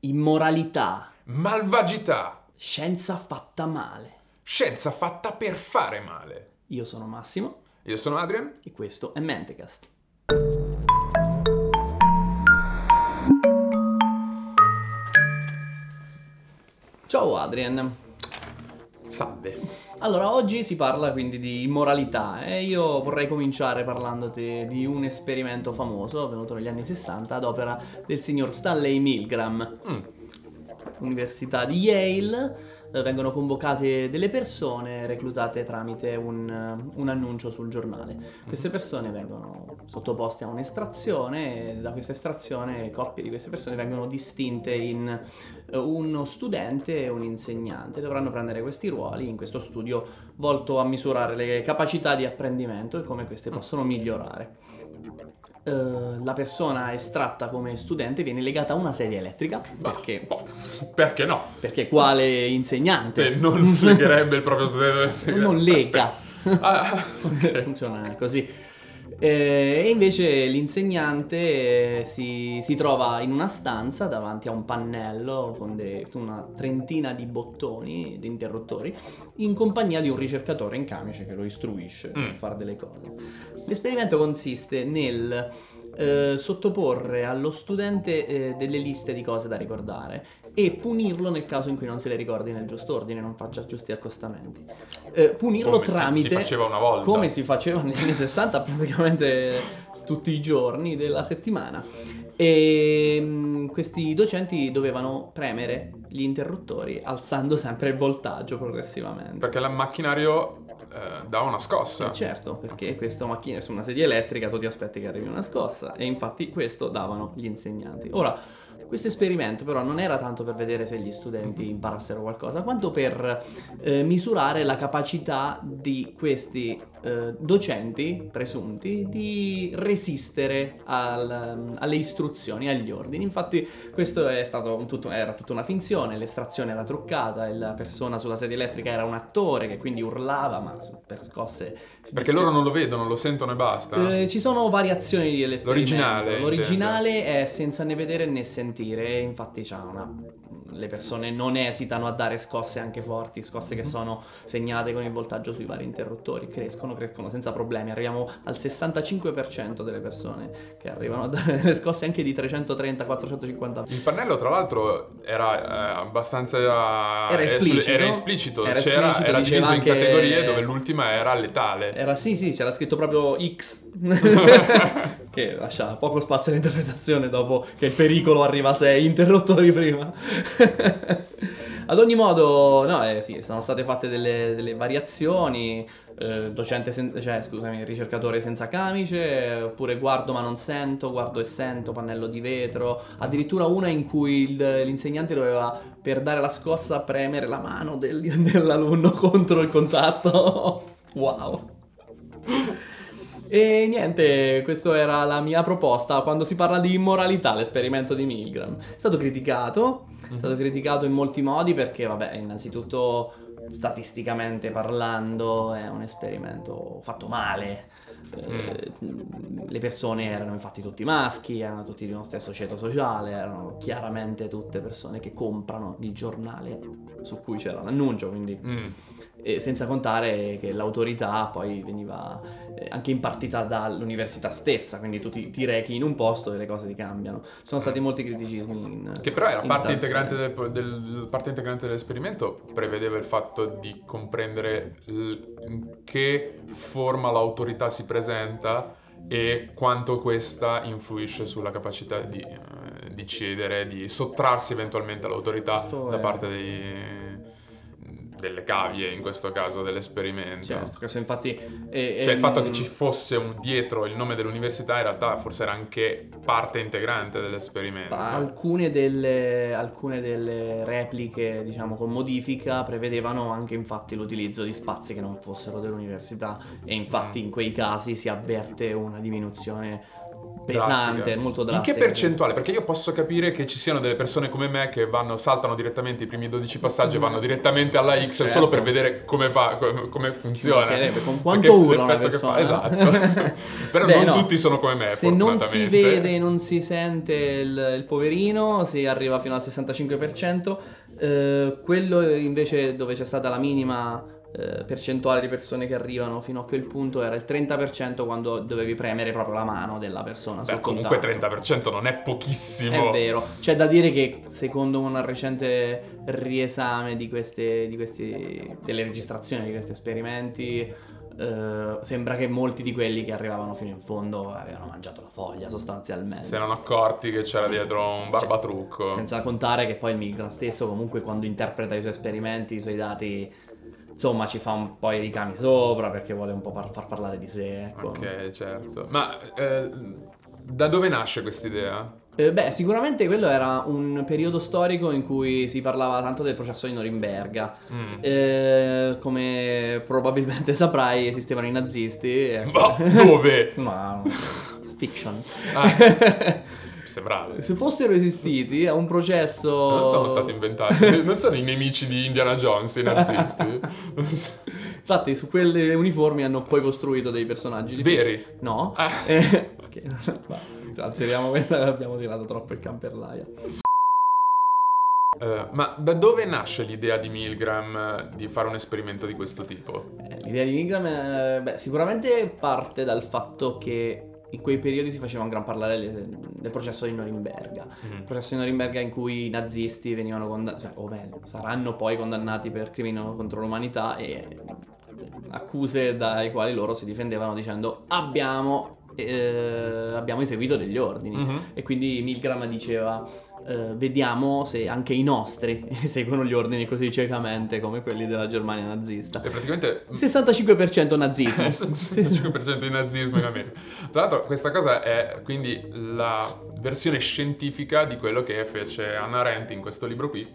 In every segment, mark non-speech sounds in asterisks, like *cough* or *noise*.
Immoralità. Malvagità. Scienza fatta male. Scienza fatta per fare male. Io sono Massimo. Io sono Adrian. E questo è Mentecast. Ciao Adrian. Salve. Allora, oggi si parla quindi di immoralità e io vorrei cominciare parlandoti di un esperimento famoso avvenuto negli anni 60 ad opera del signor Stanley Milgram. Mm. Università di Yale eh, vengono convocate delle persone reclutate tramite un, eh, un, annuncio sul giornale. Queste persone vengono sottoposte a un'estrazione e da questa estrazione coppie di queste persone vengono distinte in eh, uno studente e un insegnante. Dovranno prendere questi ruoli in questo studio volto a misurare le capacità di apprendimento e come queste possono migliorare. Uh, la persona estratta come studente viene legata a una sedia elettrica. Perché, boh, perché no? Perché quale insegnante? E non legherebbe il proprio studente non lega. Ah, okay. *laughs* funziona così. eh, e invece l'insegnante eh, si, si, trova in una stanza davanti a un pannello con de, una trentina di bottoni, di interruttori, in compagnia di un ricercatore in camice che lo istruisce mm. a fare delle cose. L'esperimento consiste nel eh, sottoporre allo studente eh, delle liste di cose da ricordare e punirlo nel caso in cui non se le ricordi nel giusto ordine, non faccia giusti accostamenti. Eh, punirlo come tramite... Si, faceva una volta. Come si faceva negli anni 60 praticamente tutti i giorni della settimana. E mh, questi docenti dovevano premere gli interruttori alzando sempre il voltaggio progressivamente. Perché il macchinario eh, dà una scossa. Eh, certo, perché questa macchina su una sedia elettrica tu ti aspetti che arrivi una scossa e infatti questo davano gli insegnanti. Ora, questo esperimento però non era tanto per vedere se gli studenti imparassero qualcosa, quanto per eh, misurare la capacità di questi eh, docenti presunti di resistere al, alle istruzioni, agli ordini. Infatti questo è stato un tutto, era tutta una finzione, l'estrazione era truccata, la persona sulla sedia elettrica era un attore che quindi urlava ma per scosse... Perché loro non lo vedono, lo sentono e basta. Eh, ci sono variazioni dell'esperimento. L'originale. L'originale intendo. è senza né vedere né sentire, infatti c'ha una le persone non esitano a dare scosse anche forti, scosse che mhm. sono segnate con il voltaggio sui vari interruttori, crescono, crescono senza problemi, arriviamo al 65% delle persone che arrivano a dare le scosse anche di 330-450. Il pannello tra l'altro era eh, abbastanza... Era esplicito. Era esplicito, era, esplicito, era diviso in categorie dove l'ultima era letale. Era sì, sì, c'era scritto proprio X, *laughs* *laughs* che lascia poco spazio all'interpretazione dopo che il pericolo arriva a 6 interruttori prima. *laughs* Ad ogni modo, no, eh, sì, sono state fatte delle, delle variazioni. Eh, docente, sen- cioè, scusami, ricercatore senza camice, oppure guardo ma non sento, guardo e sento, pannello di vetro. Addirittura una in cui il, l'insegnante doveva, per dare la scossa, premere la mano del, *laughs* dell'alunno contro il contatto. *laughs* wow. E niente, questa era la mia proposta quando si parla di immoralità, l'esperimento di Milgram. È stato criticato, è stato mhm. criticato in molti modi perché, vabbè, innanzitutto statisticamente parlando è un esperimento fatto male. Eh, le persone erano infatti tutti maschi, erano tutti di uno stesso ceto sociale, erano chiaramente tutte persone che comprano il giornale su cui c'era l'annuncio, quindi mm. E senza contare che l'autorità poi veniva eh, anche impartita dall'università stessa, quindi tu ti, ti, rechi in un posto e le cose ti cambiano. Sono stati molti criticismi. In, che però era parte integrante, del, del, parte integrante, dell'esperimento, prevedeva il fatto di comprendere in che forma l'autorità si presenta e quanto questa influisce sulla capacità di, uh, di cedere, di sottrarsi eventualmente all'autorità Questo da è... parte dei delle cavie in questo caso dell'esperimento. Certo, questo infatti... È, è cioè il fatto che ci fosse un, dietro il nome dell'università in realtà forse era anche parte integrante dell'esperimento. Alcune delle, alcune delle repliche, diciamo, con modifica prevedevano anche infatti l'utilizzo di spazi che non fossero dell'università e infatti mm. in quei casi si avverte una diminuzione pesante, drastica. molto In drastica. che percentuale? Perché io posso capire che ci siano delle persone come me che vanno, saltano direttamente i primi 12 passaggi e vanno direttamente alla X Certo. solo per vedere come fa, come, come funziona. con quanto urla una l'effetto che fa- persona. Esatto. *laughs* Però Beh, non no. tutti sono come me, Se non si vede, non si sente il, il poverino, si arriva fino al 65%. Eh, quello invece dove c'è stata la minima eh, percentuale di persone che arrivano fino a quel punto era il 30% quando dovevi premere proprio la mano della persona. Beh, comunque contatto. 30% non è pochissimo. È vero, c'è da dire che secondo un recente riesame di queste, di questi, delle registrazioni di questi esperimenti, eh, sembra che molti di quelli che arrivavano fino in fondo avevano mangiato la foglia sostanzialmente. Si erano accorti che c'era Sì, dietro sì, un barbatrucco. Senza contare che poi il Milgram stesso comunque quando interpreta i suoi esperimenti, i suoi dati, insomma ci fa un po' i ricami sopra perché vuole un po' par- far parlare di sé. Ecco. Ok, certo. Ma eh, da dove nasce quest'idea? Eh, beh, sicuramente quello era un periodo storico in cui si parlava tanto del processo di Norimberga. Mm. Eh, come probabilmente *laughs* saprai, esistevano i nazisti. ecco. Ma dove? *laughs* Ma fiction. Ah, *laughs* sembrava. Se fossero esistiti a un processo. Non sono stati inventati, *laughs* non sono i nemici di Indiana Jones, i nazisti. *laughs* Infatti, su quelle uniformi hanno poi costruito dei personaggi Veri? No. Ah. *laughs* Eh, scherzo. Va, Transferiamo questa abbiamo tirato troppo il camperlaia. Eh, ma da dove nasce l'idea di Milgram di fare un esperimento di questo tipo? Eh, L'idea di Milgram, eh, beh, sicuramente parte dal fatto che in quei periodi si faceva un gran parlare le- del processo di Norimberga. Mm. Il processo di Norimberga in cui i nazisti venivano condannati, cioè, o meglio, saranno poi condannati per crimini contro l'umanità e accuse dai quali loro si difendevano dicendo abbiamo, eh, abbiamo eseguito degli ordini. Mhm. E quindi Milgram diceva eh, vediamo se anche i nostri *laughs* eseguono gli ordini così ciecamente come quelli della Germania nazista. E praticamente 65% nazismo. *laughs* il 65% di nazismo in America. Tra l'altro questa cosa è quindi la versione scientifica di quello che fece Anna Arendt in questo libro qui,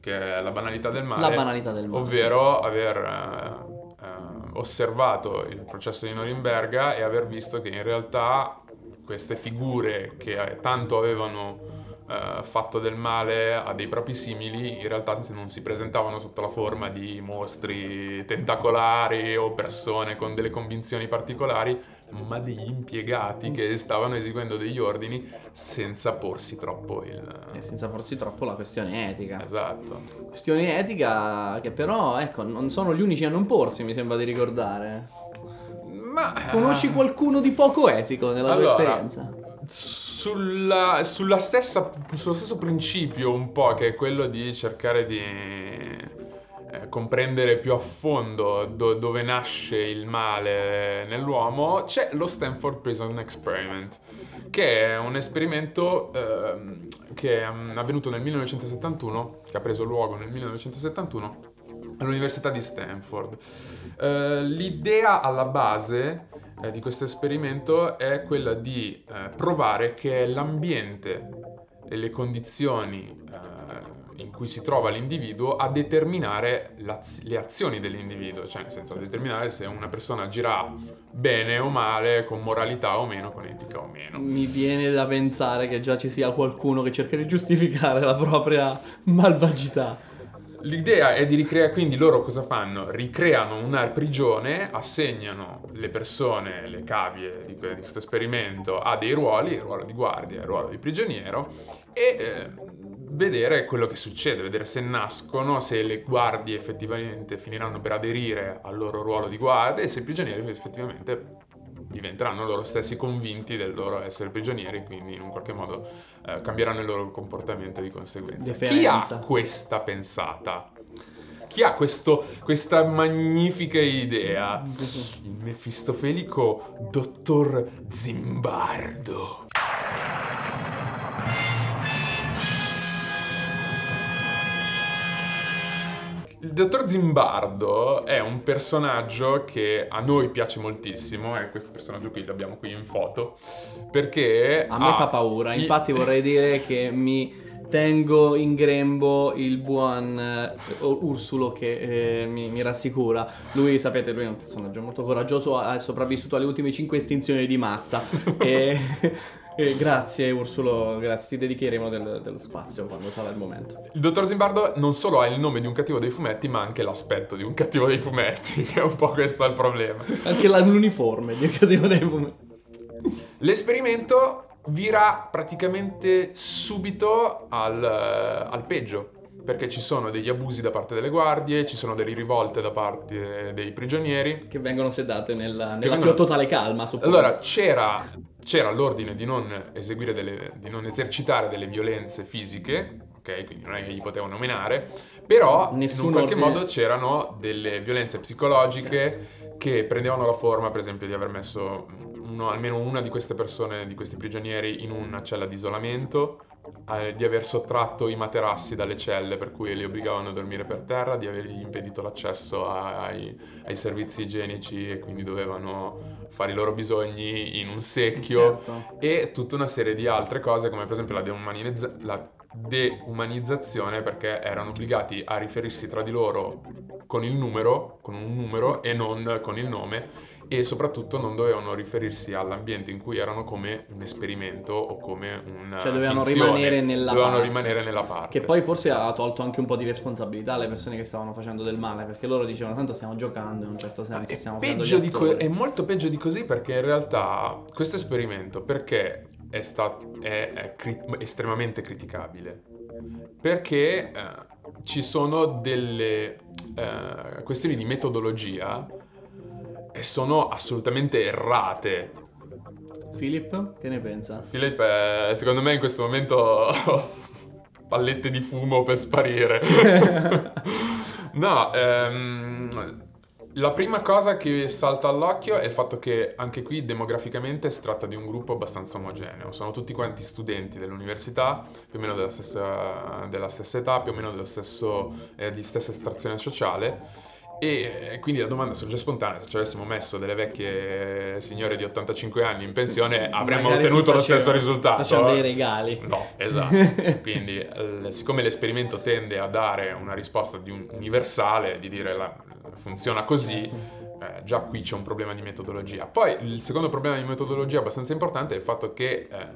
che è La banalità del male. La banalità del male. Ovvero aver eh, eh, osservato il processo di Norimberga e aver visto che in realtà queste figure che eh, tanto avevano eh, fatto del male a dei propri simili, in realtà non si presentavano sotto la forma di mostri tentacolari o persone con delle convinzioni particolari, ma degli impiegati che stavano eseguendo degli ordini senza porsi troppo il... E senza porsi troppo la questione etica. Esatto. Questione etica che però, ecco, non sono gli unici a non porsi, mi sembra di ricordare. Ma... Conosci qualcuno di poco etico nella tua Allora, esperienza? Sulla, sulla stessa, sullo stesso principio un po' che è quello di cercare di eh, comprendere più a fondo do- dove nasce il male nell'uomo, c'è lo Stanford Prison Experiment, che è un esperimento ehm, che è mm, avvenuto nel 1971, che ha preso luogo nel 1971 all'Università di Stanford. Eh, l'idea alla base eh, di questo esperimento è quella di eh, provare che l'ambiente e le condizioni eh, in cui si trova l'individuo a determinare le azioni dell'individuo, cioè nel senso a determinare se una persona agirà bene o male, con moralità o meno, con etica o meno. Mi viene da pensare che già ci sia qualcuno che cerca di giustificare la propria malvagità. L'idea è di ricreare, quindi loro cosa fanno? Ricreano una prigione, assegnano le persone, le cavie di, que- di questo esperimento a dei ruoli, il ruolo di guardia, il ruolo di prigioniero, e eh, vedere quello che succede, vedere se nascono, se le guardie effettivamente finiranno per aderire al loro ruolo di guardia e se i prigionieri effettivamente diventeranno loro stessi convinti del loro essere prigionieri, quindi in un qualche modo eh, cambieranno il loro comportamento di conseguenza. Chi Deferenza. ha questa pensata? Chi ha questo- questa magnifica idea? Il mefistofelico dottor Zimbardo. Dottor Zimbardo è un personaggio che a noi piace moltissimo, e questo personaggio qui l'abbiamo qui in foto, perché... A me ha fa paura, infatti vorrei dire che mi tengo in grembo il buon eh, Ursulo che eh, mi, mi rassicura. Lui, sapete, lui è un personaggio molto coraggioso, ha sopravvissuto alle ultime 5 estinzioni di massa. *laughs* e Eh, grazie Ursulo, grazie, ti dedicheremo del- dello spazio quando sarà il momento. Il dottor Zimbardo non solo ha il nome di un cattivo dei fumetti, ma anche l'aspetto di un cattivo dei fumetti, *laughs* che è un po' questo il problema. Anche l'uniforme di Cattivo dei Fumetti. L'esperimento vira praticamente subito al, al peggio, perché ci sono degli abusi da parte delle guardie, ci sono delle rivolte da parte dei prigionieri. Che vengono sedate nella, nella vengono- più totale calma, suppongo. Allora c'era, c'era l'ordine di non eseguire delle, di non esercitare delle violenze fisiche, ok? Quindi non è che gli potevano menare, però Nessun in un qualche ordine- modo c'erano delle violenze psicologiche che prendevano la forma, per esempio, di aver messo uno- almeno una di queste persone, di questi prigionieri, in una cella di isolamento, di aver sottratto i materassi dalle celle per cui li obbligavano a dormire per terra, di avergli impedito l'accesso ai, ai servizi igienici e quindi dovevano fare i loro bisogni in un secchio Certo. e tutta una serie di altre cose come per esempio la, deumanizza- la deumanizzazione perché erano obbligati a riferirsi tra di loro con il numero, con un numero e non con il nome e soprattutto non dovevano riferirsi all'ambiente in cui erano come un esperimento o come una Cioè, dovevano finzione. rimanere nella dovevano parte. rimanere nella parte Che poi forse ha tolto anche un po' di responsabilità alle persone che stavano facendo del male, perché loro dicevano tanto stiamo giocando in un certo senso, stiamo facendo peggio di co- attori". è molto peggio di così perché in realtà questo esperimento perché è, stato, è, è cri- estremamente criticabile? Perché eh, ci sono delle eh, questioni di metodologia e sono assolutamente errate. Philip, che ne pensa? Philip, eh, secondo me in questo momento *laughs* pallette di fumo per sparire. *laughs* no, ehm, la prima cosa che salta all'occhio è il fatto che anche qui demograficamente si tratta di un gruppo abbastanza omogeneo. Sono tutti quanti studenti dell'università, più o meno della stessa, della stessa età, più o meno dello stesso, eh, di stessa estrazione sociale. E eh, quindi la domanda sorge spontanea, se ci avessimo messo delle vecchie signore di 85 anni in pensione avremmo Magari ottenuto lo faceva- stesso risultato. eh? dei regali. No, esatto. *laughs* Quindi, siccome l'esperimento tende a dare una risposta di un- universale, di dire la, funziona così, eh, già qui c'è un problema di metodologia. Poi il secondo problema di metodologia abbastanza importante è il fatto che eh,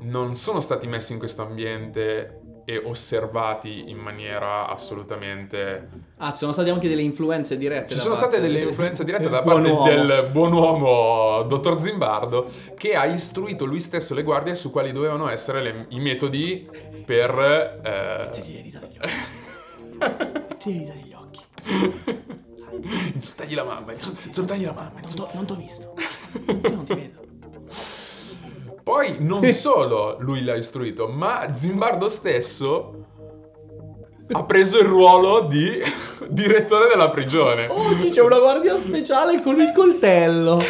non sono stati messi in questo ambiente e osservati in maniera assolutamente... Ah, ci sono state anche delle influenze dirette. Ci da sono parte state delle del- influenze dirette da parte buon uomo. del buon uomo dottor Zimbardo che ha istruito lui stesso le guardie su quali dovevano essere le- i metodi per... eh, Ti devi dare gli occhi. *laughs* Ti devi dare gli occhi. *laughs* insultagli la mamma, insul- insultagli la mamma. Non non t'ho visto. *laughs* Io non ti vedo. Poi non solo lui l'ha istruito, ma Zimbardo stesso ha preso il ruolo di *laughs* direttore della prigione. Oh, c'è una guardia speciale con il coltello. *laughs*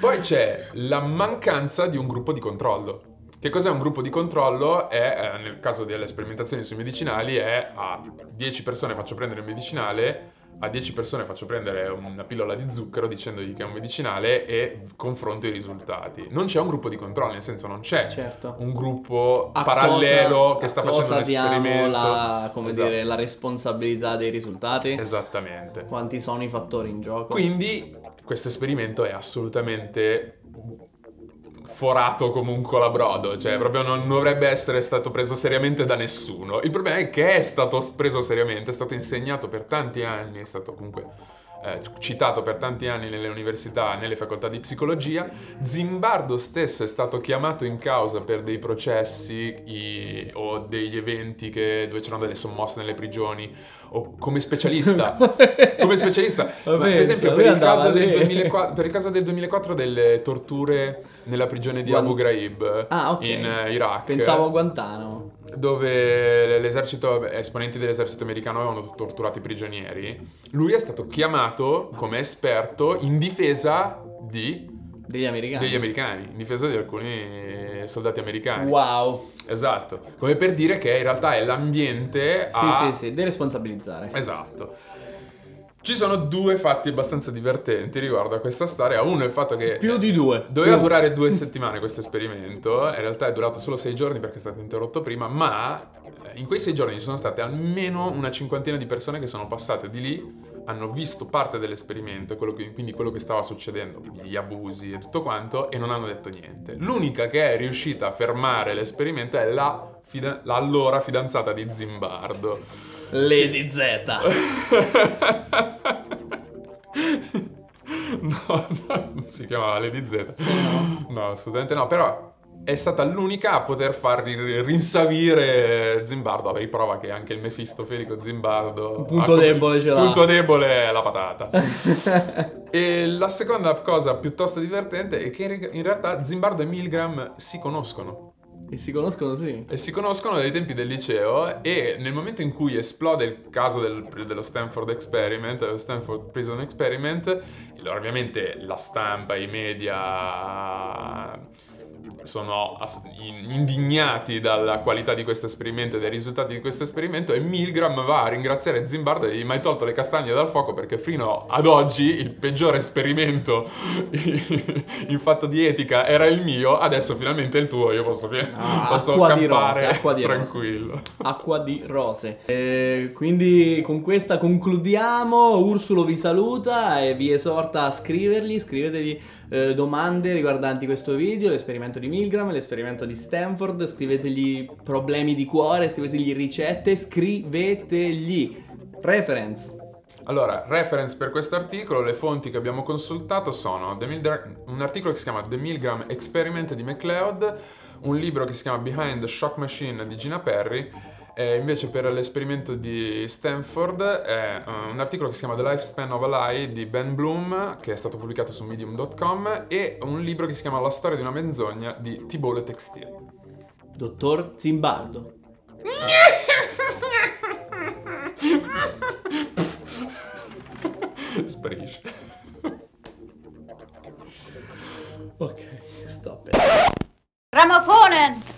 Poi c'è la mancanza di un gruppo di controllo. Che cos'è un gruppo di controllo? È, eh, nel caso delle sperimentazioni sui medicinali, è a 10 persone faccio prendere il medicinale, a 10 persone faccio prendere una pillola di zucchero dicendogli che è un medicinale e confronto i risultati. Non c'è un gruppo di controllo, nel senso non c'è Certo. un gruppo A parallelo cosa- che sta facendo un esperimento. la, come Esatto. dire, la responsabilità dei risultati? Esattamente. Quanti sono i fattori in gioco? Quindi questo esperimento è assolutamente forato come un colabrodo, cioè proprio non dovrebbe essere stato preso seriamente da nessuno. Il problema è che è stato preso seriamente, è stato insegnato per tanti anni, è stato comunque eh, citato per tanti anni nelle università, nelle facoltà di psicologia. Zimbardo stesso è stato chiamato in causa per dei processi i- o degli eventi che- dove c'erano delle sommosse nelle prigioni o come specialista. *laughs* come specialista. *laughs* Ma per esempio, per il, caso del 2004, per il caso del 2004 delle torture nella prigione di Guan- Abu Ghraib Ah, ok. in eh, Iraq, Pensavo a Guantanamo. Dove l'esercito, esponenti dell'esercito americano avevano torturato i prigionieri. Lui è stato chiamato come esperto in difesa di- Degli americani. degli americani, in difesa di alcuni soldati americani. Wow. Esatto, come per dire che in realtà è l'ambiente Sì, a... sì, sì, deresponsabilizzare. Esatto. Ci sono due fatti abbastanza divertenti riguardo a questa storia. Uno è il fatto che Più di due. doveva Più. durare due settimane questo esperimento, in realtà è durato solo sei giorni perché è stato interrotto prima, ma eh, in quei sei giorni ci sono state almeno una cinquantina di persone che sono passate di lì hanno visto parte dell'esperimento, quello che, quindi quello che stava succedendo, gli abusi e tutto quanto, e non hanno detto niente. L'unica che è riuscita a fermare l'esperimento è la, fida- l'allora fidanzata di Zimbardo. Lady Z. *laughs* no, no, non si chiamava Lady Z. No, assolutamente no, però è stata l'unica a poter far rinsavire Zimbardo. A riprova che anche il mefistofelico Zimbardo. Un punto debole ce l'ha. punto debole è la patata. *laughs* e la seconda cosa piuttosto divertente è che in realtà Zimbardo e Milgram si conoscono. E si conoscono, sì. E si conoscono dai tempi del liceo e nel momento in cui esplode il caso del, dello Stanford Experiment, dello Stanford Prison Experiment, ovviamente la stampa, i media sono indignati dalla qualità di questo esperimento e dai risultati di questo esperimento e Milgram va a ringraziare Zimbardo e gli mai tolto le castagne dal fuoco perché fino ad oggi il peggiore esperimento *laughs* in fatto di etica era il mio, adesso finalmente è il tuo, io posso, ah, *laughs* posso acqua di rose, acqua di tranquillo. Rose. Acqua di rose. Eh, quindi con questa concludiamo, Ursulo vi saluta e vi esorta a scrivergli, scrivetegli eh, domande riguardanti questo video, l'esperimento di Milgram, l'esperimento di Stanford, scrivetegli problemi di cuore, scrivetegli ricette, scrivetegli reference. Allora, reference per questo articolo, le fonti che abbiamo consultato sono un articolo che si chiama The Milgram Experiment di McLeod, un libro che si chiama Behind the Shock Machine di Gina Perry eh, invece per l'esperimento di Stanford è eh, un articolo che si chiama The Lifespan of a Lie di Ben Bloom, che è stato pubblicato su medium.com, e un libro che si chiama La storia di una menzogna di Tibolo Textil. Dottor Zimbardo. *laughs* Sparisce. ok, stop. It. Gramofonen!